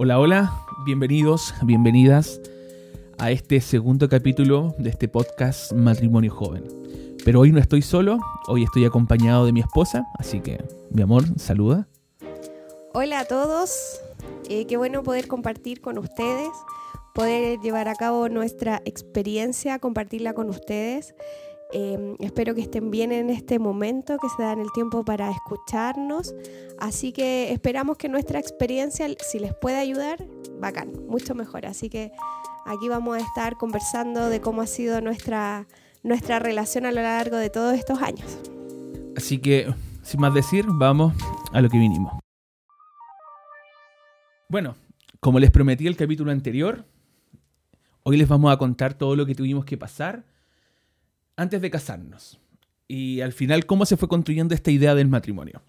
Hola, hola, bienvenidos, bienvenidas a este segundo capítulo de este podcast Matrimonio Joven. Pero hoy no estoy solo, hoy estoy acompañado de mi esposa, así que mi amor, saluda. Hola a todos, eh, qué bueno poder compartir con ustedes, poder llevar a cabo nuestra experiencia, compartirla con ustedes. Em, espero que estén bien en este momento, que se dan el tiempo para escucharnos. Así que esperamos que nuestra experiencia, si les puede ayudar, bacán, mucho mejor. Así que aquí vamos a estar conversando de cómo ha sido nuestra, nuestra relación a lo largo de todos estos años. Así que, sin más decir, vamos a lo que vinimos. Bueno, como les prometí el capítulo anterior, hoy les vamos a contar todo lo que tuvimos que pasar antes de casarnos. Y al final, cómo se fue construyendo esta idea del matrimonio.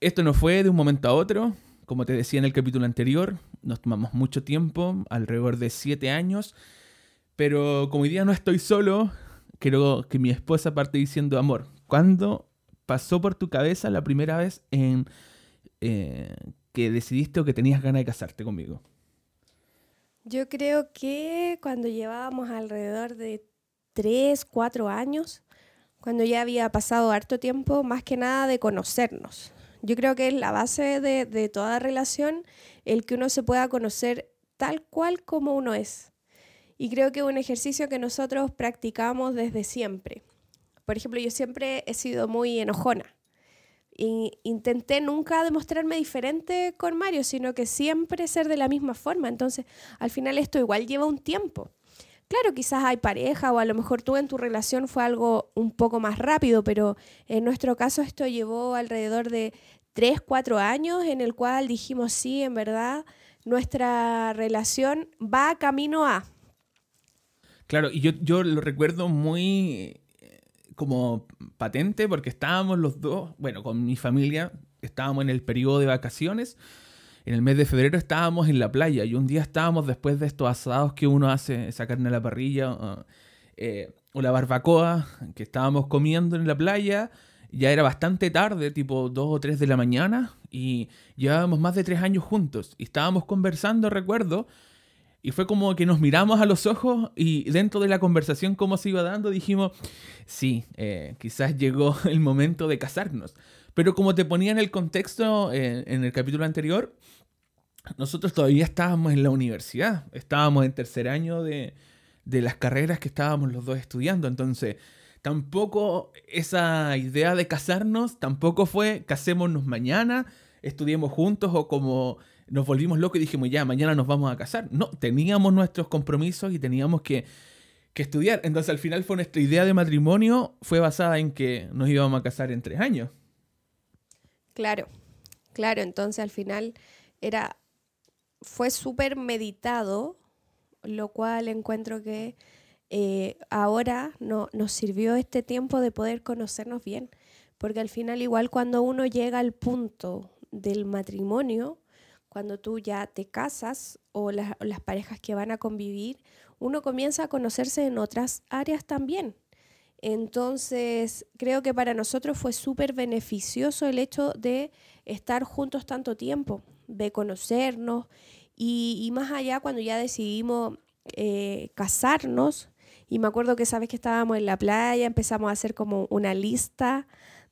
Esto no fue de un momento a otro. Como te decía en el capítulo anterior, nos tomamos mucho tiempo, alrededor de siete años. Pero como hoy día no estoy solo, quiero que mi esposa parte diciendo, amor, ¿cuándo pasó por tu cabeza la primera vez en eh, que decidiste o que tenías ganas de casarte conmigo? Yo creo que cuando llevábamos alrededor de tres, cuatro años, cuando ya había pasado harto tiempo, más que nada de conocernos. Yo creo que es la base de, de toda relación el que uno se pueda conocer tal cual como uno es. Y creo que es un ejercicio que nosotros practicamos desde siempre. Por ejemplo, yo siempre he sido muy enojona. Y intenté nunca demostrarme diferente con Mario, sino que siempre ser de la misma forma. Entonces, al final esto igual lleva un tiempo. Claro, quizás hay pareja o a lo mejor tú en tu relación fue algo un poco más rápido, pero en nuestro caso esto llevó alrededor de 3, 4 años en el cual dijimos, sí, en verdad, nuestra relación va camino a. Claro, y yo, yo lo recuerdo muy eh, como patente porque estábamos los dos, bueno, con mi familia, estábamos en el periodo de vacaciones en el mes de febrero estábamos en la playa y un día estábamos después de estos asados que uno hace, esa carne a la parrilla eh, o la barbacoa que estábamos comiendo en la playa. Ya era bastante tarde, tipo 2 o 3 de la mañana, y llevábamos más de 3 años juntos. Y estábamos conversando, recuerdo, y fue como que nos miramos a los ojos y dentro de la conversación, como se iba dando, dijimos, sí, eh, quizás llegó el momento de casarnos. Pero como te ponía en el contexto eh, en el capítulo anterior, nosotros todavía estábamos en la universidad, estábamos en tercer año de, las carreras que estábamos los dos estudiando, entonces tampoco esa idea de casarnos, tampoco fue casémonos mañana, estudiemos juntos o como nos volvimos locos y dijimos ya, mañana nos vamos a casar. No, teníamos nuestros compromisos y teníamos que, que estudiar. Entonces al final fue nuestra idea de matrimonio, fue basada en que nos íbamos a casar en tres años. Claro, claro, entonces al final era fue súper meditado, lo cual encuentro que eh, ahora no, nos sirvió este tiempo de poder conocernos bien, porque al final igual cuando uno llega al punto del matrimonio, cuando tú ya te casas o las parejas que van a convivir, uno comienza a conocerse en otras áreas también. Entonces, creo que para nosotros fue súper beneficioso el hecho de estar juntos tanto tiempo, de conocernos y, más allá cuando ya decidimos eh, casarnos, y me acuerdo que sabes que estábamos en la playa, empezamos a hacer como una lista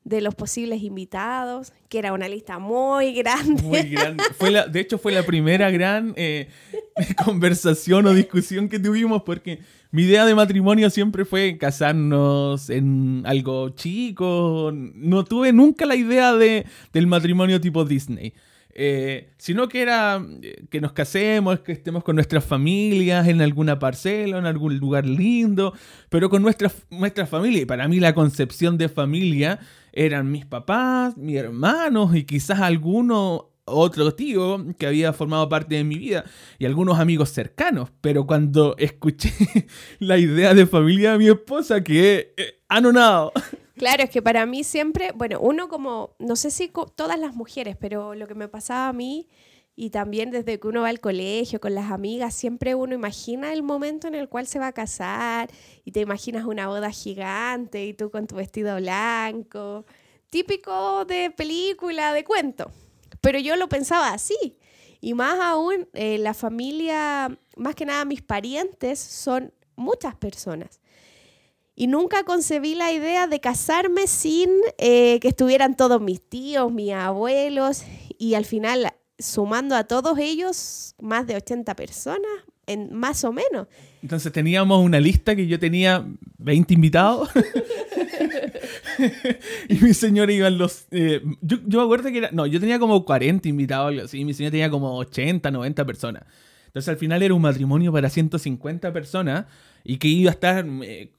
de los posibles invitados, que era una lista muy grande. Muy grande. Fue la, de hecho, fue la primera gran eh, conversación o discusión que tuvimos porque mi idea de matrimonio siempre fue casarnos en algo chico. No tuve nunca la idea de, del matrimonio tipo Disney. Eh, sino que era eh, que nos casemos, que estemos con nuestras familias en alguna parcela, en algún lugar lindo, pero con nuestra, nuestra familia. Y para mí la concepción de familia eran mis papás, mis hermanos y quizás alguno otro tío que había formado parte de mi vida y algunos amigos cercanos. Pero cuando escuché la idea de familia de mi esposa, que eh, anonado. Claro, es que para mí siempre, bueno, uno como, no sé si todas las mujeres, pero lo que me pasaba a mí y también desde que uno va al colegio con las amigas, siempre uno imagina el momento en el cual se va a casar y te imaginas una boda gigante y tú con tu vestido blanco, típico de película, de cuento. Pero yo lo pensaba así. Y más aún, eh, la familia, más que nada mis parientes, son muchas personas. Y nunca concebí la idea de casarme sin eh, que estuvieran todos mis tíos, mis abuelos, y al final, sumando a todos ellos, más de 80 personas, en, más o menos. Entonces teníamos una lista que yo tenía 20 invitados. y mi señora iba los... Eh, yo, me acuerdo que era... No, yo tenía como 40 invitados, algo así. Mi señora tenía como 80, 90 personas. Entonces al final era un matrimonio para 150 personas y que iba a estar eh,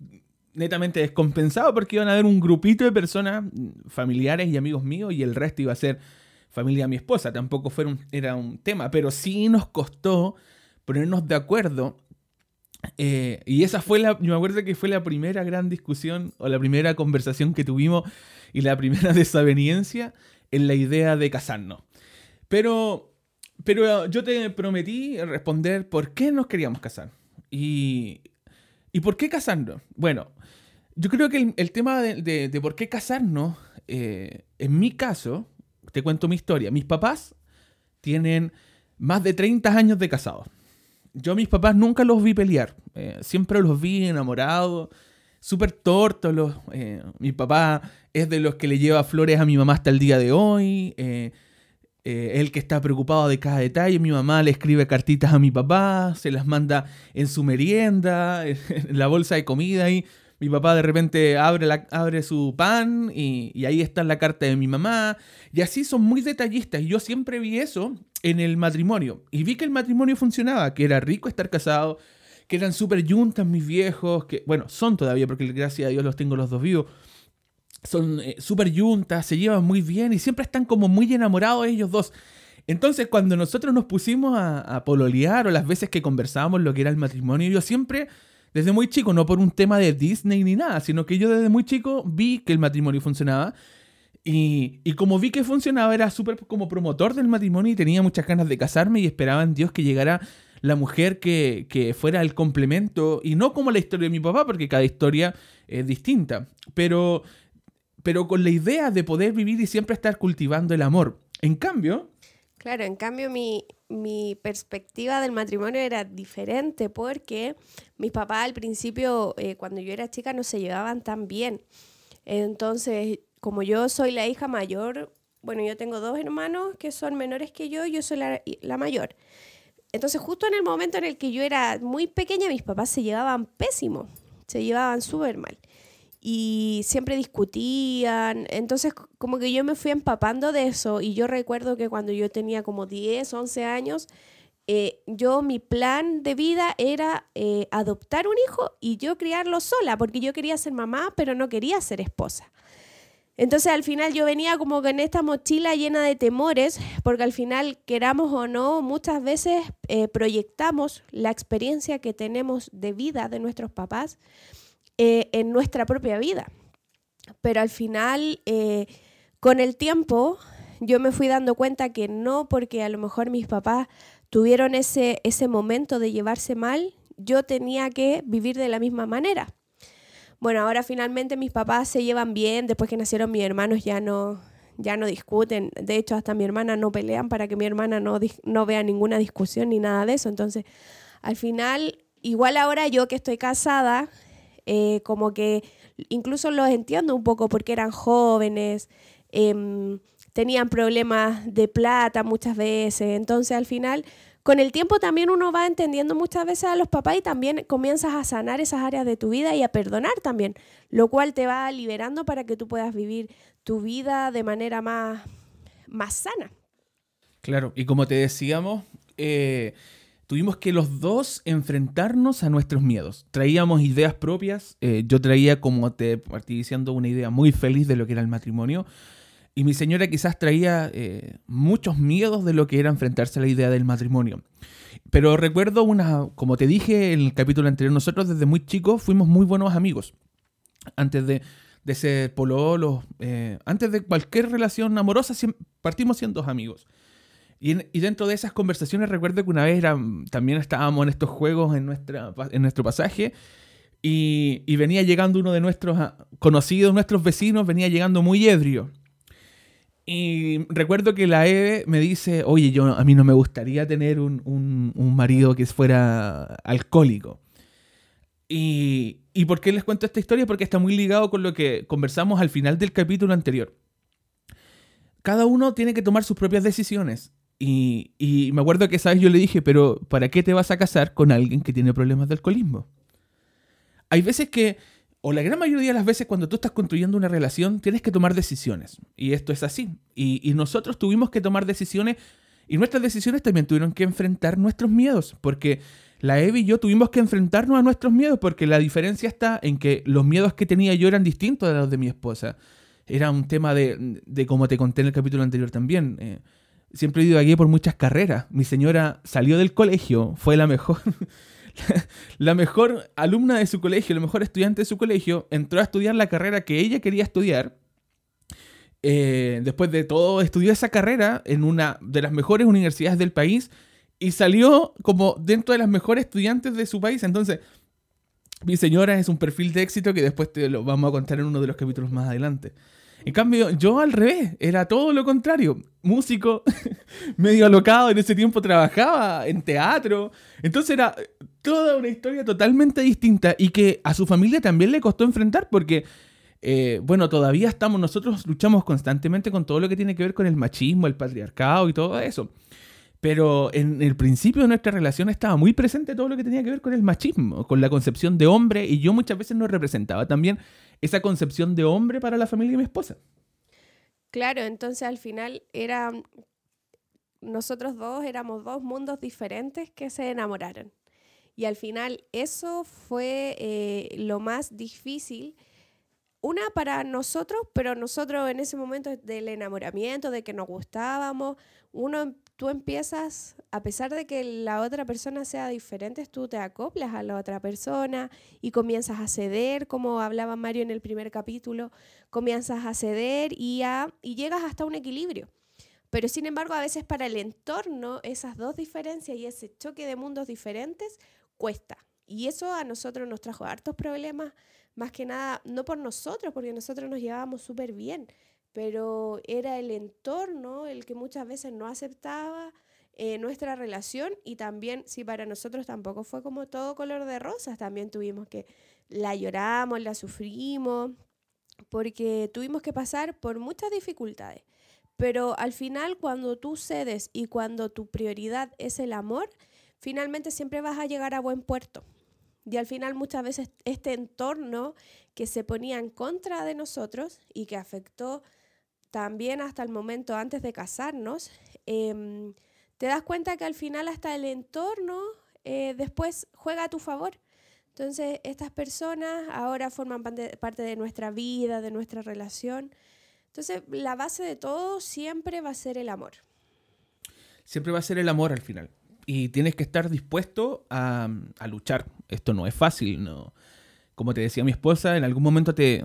netamente descompensado porque iban a haber un grupito de personas, familiares y amigos míos, y el resto iba a ser familia de mi esposa. Tampoco fue era un tema, pero sí nos costó ponernos de acuerdo eh, y esa fue la, yo me acuerdo que fue la primera gran discusión o la primera conversación que tuvimos y la primera desaveniencia en la idea de casarnos. Pero, pero yo te prometí responder por qué nos queríamos casar. Y, y por qué casarnos. Bueno, yo creo que el, tema de, de, por qué casarnos, eh, en mi caso, te cuento mi historia. Mis papás tienen más de 30 años de casados yo a mis papás nunca los vi pelear. Eh, siempre los vi enamorados, súper tórtolos. Eh, mi papá es de los que le lleva flores a mi mamá hasta el día de hoy. Eh, el que está preocupado de cada detalle. Mi mamá le escribe cartitas a mi papá, se las manda en su merienda, en la bolsa de comida y mi papá de repente abre su pan y, y, ahí está la carta de mi mamá. Y así son muy detallistas. Y yo siempre vi eso en el matrimonio. Y vi que el matrimonio funcionaba, que era rico estar casado, que eran súper juntas mis viejos, que bueno, son todavía, porque gracias a Dios los tengo los dos vivos. Son eh, súper juntas, se llevan muy bien y siempre están como muy enamorados ellos dos. Entonces, cuando nosotros nos pusimos a, a pololear o las veces que conversábamos lo que era el matrimonio, yo siempre desde muy chico, no por un tema de Disney ni nada, sino que yo desde muy chico vi que el matrimonio funcionaba. Y, y como vi que funcionaba, era súper como promotor del matrimonio y tenía muchas ganas de casarme y esperaba en Dios que llegara la mujer que, que, fuera el complemento y no como la historia de mi papá, porque cada historia es distinta, pero, pero con la idea de poder vivir y siempre estar cultivando el amor. En cambio... Claro, en cambio mi, mi perspectiva del matrimonio era diferente porque mis papás al principio, eh, cuando yo era chica, no se llevaban tan bien. Entonces, como yo soy la hija mayor, bueno, yo tengo dos hermanos que son menores que yo, yo soy la, mayor. Entonces, justo en el momento en el que yo era muy pequeña, mis papás se llevaban pésimo, se llevaban súper mal y siempre discutían. Entonces, como que yo me fui empapando de eso y yo recuerdo que cuando yo tenía como 10, 11 años, eh, yo mi plan de vida era eh, adoptar un hijo y yo criarlo sola, porque yo quería ser mamá, pero no quería ser esposa. Entonces al final yo venía como con esta mochila llena de temores, porque al final, queramos o no, muchas veces eh, proyectamos la experiencia que tenemos de vida de nuestros papás eh, en nuestra propia vida. Pero al final, eh, con el tiempo, yo me fui dando cuenta que no porque a lo mejor mis papás tuvieron ese, ese momento de llevarse mal, yo tenía que vivir de la misma manera. Bueno, ahora finalmente mis papás se llevan bien, después que nacieron mis hermanos ya no, ya no discuten, de hecho hasta mi hermana no pelean para que mi hermana no, no vea ninguna discusión ni nada de eso, entonces al final, igual ahora yo que estoy casada, eh, como que incluso los entiendo un poco porque eran jóvenes, em, tenían problemas de plata muchas veces, entonces al final con el tiempo también uno va entendiendo muchas veces a los papás y también comienzas a sanar esas áreas de tu vida y a perdonar también, lo cual te va liberando para que tú puedas vivir tu vida de manera más, más sana. Claro, y como te decíamos, eh, tuvimos que los dos enfrentarnos a nuestros miedos. Traíamos ideas propias, eh, yo traía, como te partí diciendo, una idea muy feliz de lo que era el matrimonio, y mi señora quizás traía eh, muchos miedos de lo que era enfrentarse a la idea del matrimonio. Pero recuerdo una, como te dije en el capítulo anterior, nosotros desde muy chicos fuimos muy buenos amigos. Antes de, de ser pololos, eh, antes de cualquier relación amorosa, partimos siendo amigos. Y, dentro de esas conversaciones recuerdo que una vez también estábamos en estos juegos en, nuestra, en nuestro pasaje y, venía llegando uno de nuestros ah, conocidos, nuestros vecinos, venía llegando muy ebrio. Y recuerdo que la Eve me dice, oye, yo a mí no me gustaría tener un, un, marido que fuera alcohólico. Y, ¿Y por qué les cuento esta historia? Porque está muy ligado con lo que conversamos al final del capítulo anterior. Cada uno tiene que tomar sus propias decisiones. Y, y me acuerdo que, ¿sabes? Yo le dije, pero ¿para qué te vas a casar con alguien que tiene problemas de alcoholismo? Hay veces que o la gran mayoría de las veces cuando tú estás construyendo una relación, tienes que tomar decisiones. Y esto es así. Y, nosotros tuvimos que tomar decisiones y nuestras decisiones también tuvieron que enfrentar nuestros miedos. Porque la Evi y yo tuvimos que enfrentarnos a nuestros miedos porque la diferencia está en que los miedos que tenía yo eran distintos de los de mi esposa. Era un tema de, de como te conté en el capítulo anterior también. Eh, siempre he ido aquí por muchas carreras. Mi señora salió del colegio, fue la mejor. la mejor alumna de su colegio, la mejor estudiante de su colegio, entró a estudiar la carrera que ella quería estudiar. Eh, después de todo, estudió esa carrera en una de las mejores universidades del país y salió como dentro de las mejores estudiantes de su país. Entonces, mi señora es un perfil de éxito que después te lo vamos a contar en uno de los capítulos más adelante. En cambio, yo al revés, era todo lo contrario. Músico, medio alocado, en ese tiempo trabajaba en teatro. Entonces era toda una historia totalmente distinta y que a su familia también le costó enfrentar porque, eh, bueno, todavía estamos, nosotros luchamos constantemente con todo lo que tiene que ver con el machismo, el patriarcado y todo eso. Pero en el principio de nuestra relación estaba muy presente todo lo que tenía que ver con el machismo, con la concepción de hombre, y yo muchas veces no representaba también esa concepción de hombre para la familia de mi esposa. Claro, entonces al final era nosotros dos éramos dos mundos diferentes que se enamoraron. Y al final eso fue eh, lo más difícil una para nosotros, pero nosotros en ese momento del enamoramiento, de que nos gustábamos, uno, tú empiezas, a pesar de que la otra persona sea diferente, tú te acoplas a la otra persona y comienzas a ceder, como hablaba Mario en el primer capítulo, comienzas a ceder y, a, y llegas hasta un equilibrio. Pero sin embargo, a veces para el entorno, esas dos diferencias y ese choque de mundos diferentes cuesta. Y eso a nosotros nos trajo hartos problemas más que nada, no por nosotros, porque nosotros nos llevábamos súper bien, pero era el entorno el que muchas veces no aceptaba eh, nuestra relación y también, si para nosotros tampoco fue como todo color de rosas, también tuvimos que, la lloramos, la sufrimos, porque tuvimos que pasar por muchas dificultades. Pero al final, cuando tú cedes y cuando tu prioridad es el amor, finalmente siempre vas a llegar a buen puerto. Y al final muchas veces este entorno que se ponía en contra de nosotros y que afectó también hasta el momento antes de casarnos, em, te das cuenta que al final hasta el entorno eh, después juega a tu favor. Entonces estas personas ahora forman parte de nuestra vida, de nuestra relación. Entonces la base de todo siempre va a ser el amor. Siempre va a ser el amor al final y tienes que estar dispuesto a, luchar. Esto no es fácil, ¿no? Como te decía mi esposa, en algún momento de,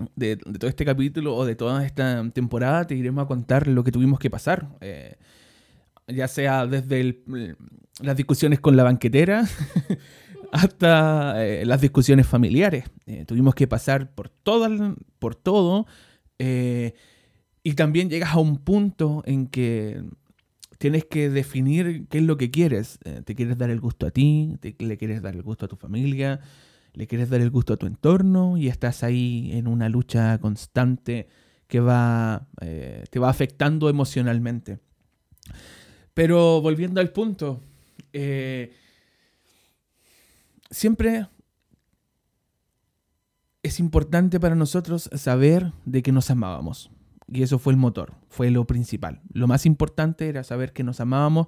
todo este capítulo o de toda esta temporada te iremos a contar lo que tuvimos que pasar. Eh, ya sea desde las discusiones con la banquetera hasta eh, las discusiones familiares. Eh, tuvimos que pasar por, todo, por todo. y también llegas a un punto en que tienes que definir qué es lo que quieres. Eh, ¿Te quieres dar el gusto a ti? ¿Le quieres dar el gusto a tu familia? ¿Le quieres dar el gusto a tu entorno? Y estás ahí en una lucha constante que va, eh, te va afectando emocionalmente. Pero volviendo al punto, eh, siempre es importante para nosotros saber de que nos amábamos. Y eso fue el motor, fue lo principal. Lo más importante era saber que nos amábamos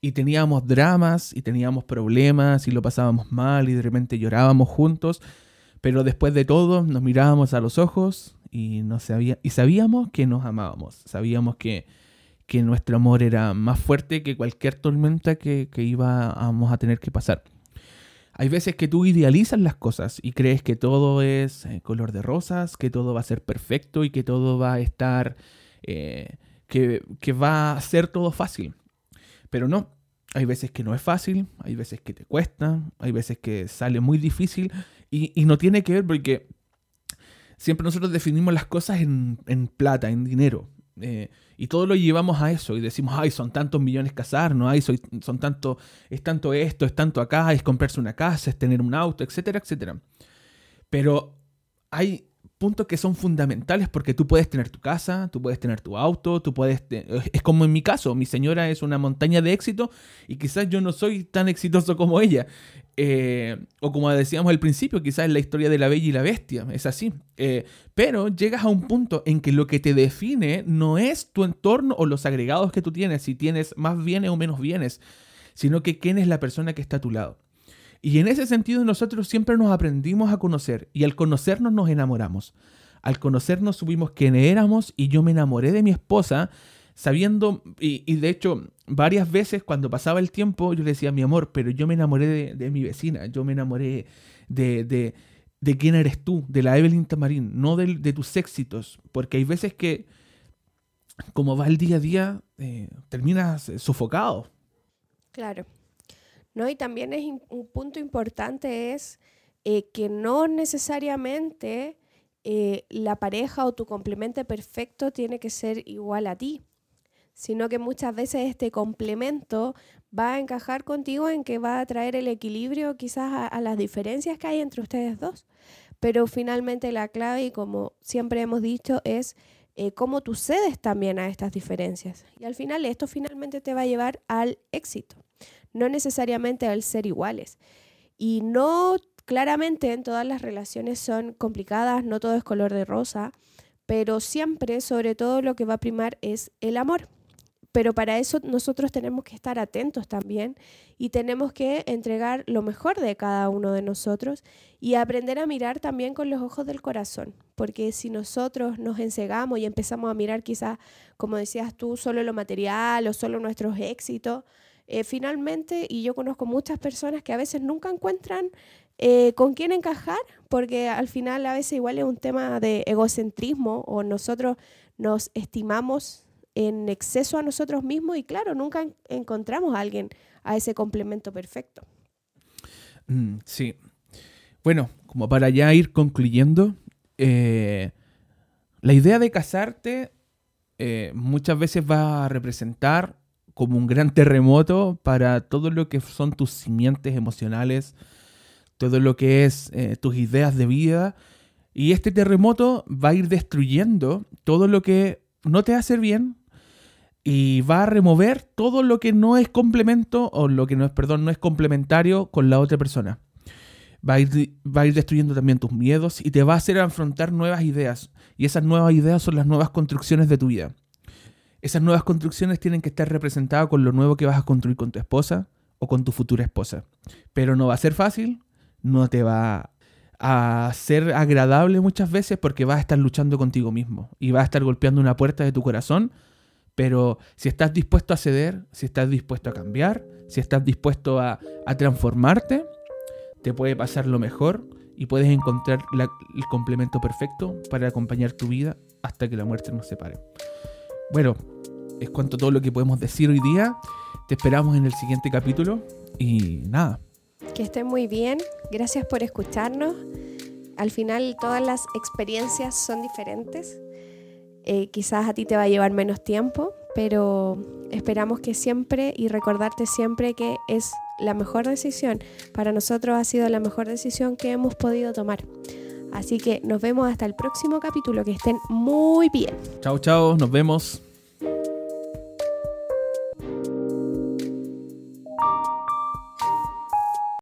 y teníamos dramas y teníamos problemas y lo pasábamos mal y de repente llorábamos juntos, pero después de todo nos mirábamos a los ojos y, no sabía, y sabíamos que nos amábamos, sabíamos que, que nuestro amor era más fuerte que cualquier tormenta que, que íbamos a tener que pasar. Hay veces que tú idealizas las cosas y crees que todo es eh, color de rosas, que todo va a ser perfecto y que todo va a estar, eh, que, va a ser todo fácil. Pero no, hay veces que no es fácil, hay veces que te cuesta, hay veces que sale muy difícil y, no tiene que ver porque siempre nosotros definimos las cosas en, en plata, en dinero. Eh, y todo lo llevamos a eso y decimos, ay, son tantos millones casarnos, ay, son tanto, es tanto esto, es tanto acá, es comprarse una casa, es tener un auto, etcétera, etcétera. Pero hay puntos que son fundamentales porque tú puedes tener tu casa, tú puedes tener tu auto, tú puedes... Es como en mi caso, mi señora es una montaña de éxito y quizás yo no soy tan exitoso como ella. Eh, o como decíamos al principio, quizás es la historia de la bella y la bestia, es así. Eh, pero llegas a un punto en que lo que te define no es tu entorno o los agregados que tú tienes, si tienes más bienes o menos bienes, sino que quién es la persona que está a tu lado. Y en ese sentido nosotros siempre nos aprendimos a conocer y al conocernos nos enamoramos. Al conocernos supimos quién éramos y yo me enamoré de mi esposa sabiendo, y, de hecho varias veces cuando pasaba el tiempo yo le decía mi amor, pero yo me enamoré de, mi vecina, yo me enamoré de, de, quién eres tú, de la Evelyn Tamarín, no de, tus éxitos, porque hay veces que como va el día a día, eh, terminas sofocado. Claro. ¿No? Y también es un punto importante es eh, que no necesariamente eh, la pareja o tu complemento perfecto tiene que ser igual a ti, sino que muchas veces este complemento va a encajar contigo en que va a traer el equilibrio quizás a, las diferencias que hay entre ustedes dos. Pero finalmente la clave, y como siempre hemos dicho, es eh, cómo tú cedes también a estas diferencias. Y al final esto finalmente te va a llevar al éxito no necesariamente al ser iguales. Y no claramente en todas las relaciones son complicadas, no todo es color de rosa, pero siempre, sobre todo, lo que va a primar es el amor. Pero para eso nosotros tenemos que estar atentos también y tenemos que entregar lo mejor de cada uno de nosotros y aprender a mirar también con los ojos del corazón. Porque si nosotros nos ensegamos y empezamos a mirar quizás, como decías tú, solo lo material o solo nuestros éxitos, eh, finalmente, y yo conozco muchas personas que a veces nunca encuentran eh, con quién encajar, porque al final a veces igual es un tema de egocentrismo o nosotros nos estimamos en exceso a nosotros mismos y claro, nunca encontramos a alguien a ese complemento perfecto. Mm, sí. Bueno, como para ya ir concluyendo, eh, la idea de casarte muchas veces va a representar como un gran terremoto para todo lo que son tus simientes emocionales, todo lo que es eh, tus ideas de vida. Y este terremoto va a ir destruyendo todo lo que no te hace bien y va a remover todo lo que no es complemento o lo que no es, perdón, no es complementario con la otra persona. Va a, ir, va a ir destruyendo también tus miedos y te va a hacer afrontar nuevas ideas. Y esas nuevas ideas son las nuevas construcciones de tu vida. Esas nuevas construcciones tienen que estar representadas con lo nuevo que vas a construir con tu esposa o con tu futura esposa. Pero no va a ser fácil, no te va a ser agradable muchas veces porque vas a estar luchando contigo mismo y vas a estar golpeando una puerta de tu corazón. Pero si estás dispuesto a ceder, si estás dispuesto a cambiar, si estás dispuesto a, transformarte, te puede pasar lo mejor y puedes encontrar el complemento perfecto para acompañar tu vida hasta que la muerte nos separe. Bueno, es cuanto todo lo que podemos decir hoy día. Te esperamos en el siguiente capítulo y nada. Que estén muy bien. Gracias por escucharnos. Al final todas las experiencias son diferentes. Eh, quizás a ti te va a llevar menos tiempo, pero esperamos que siempre y recordarte siempre que es la mejor decisión. Para nosotros ha sido la mejor decisión que hemos podido tomar. Así que nos vemos hasta el próximo capítulo. Que estén muy bien. Chao, chao. Nos vemos.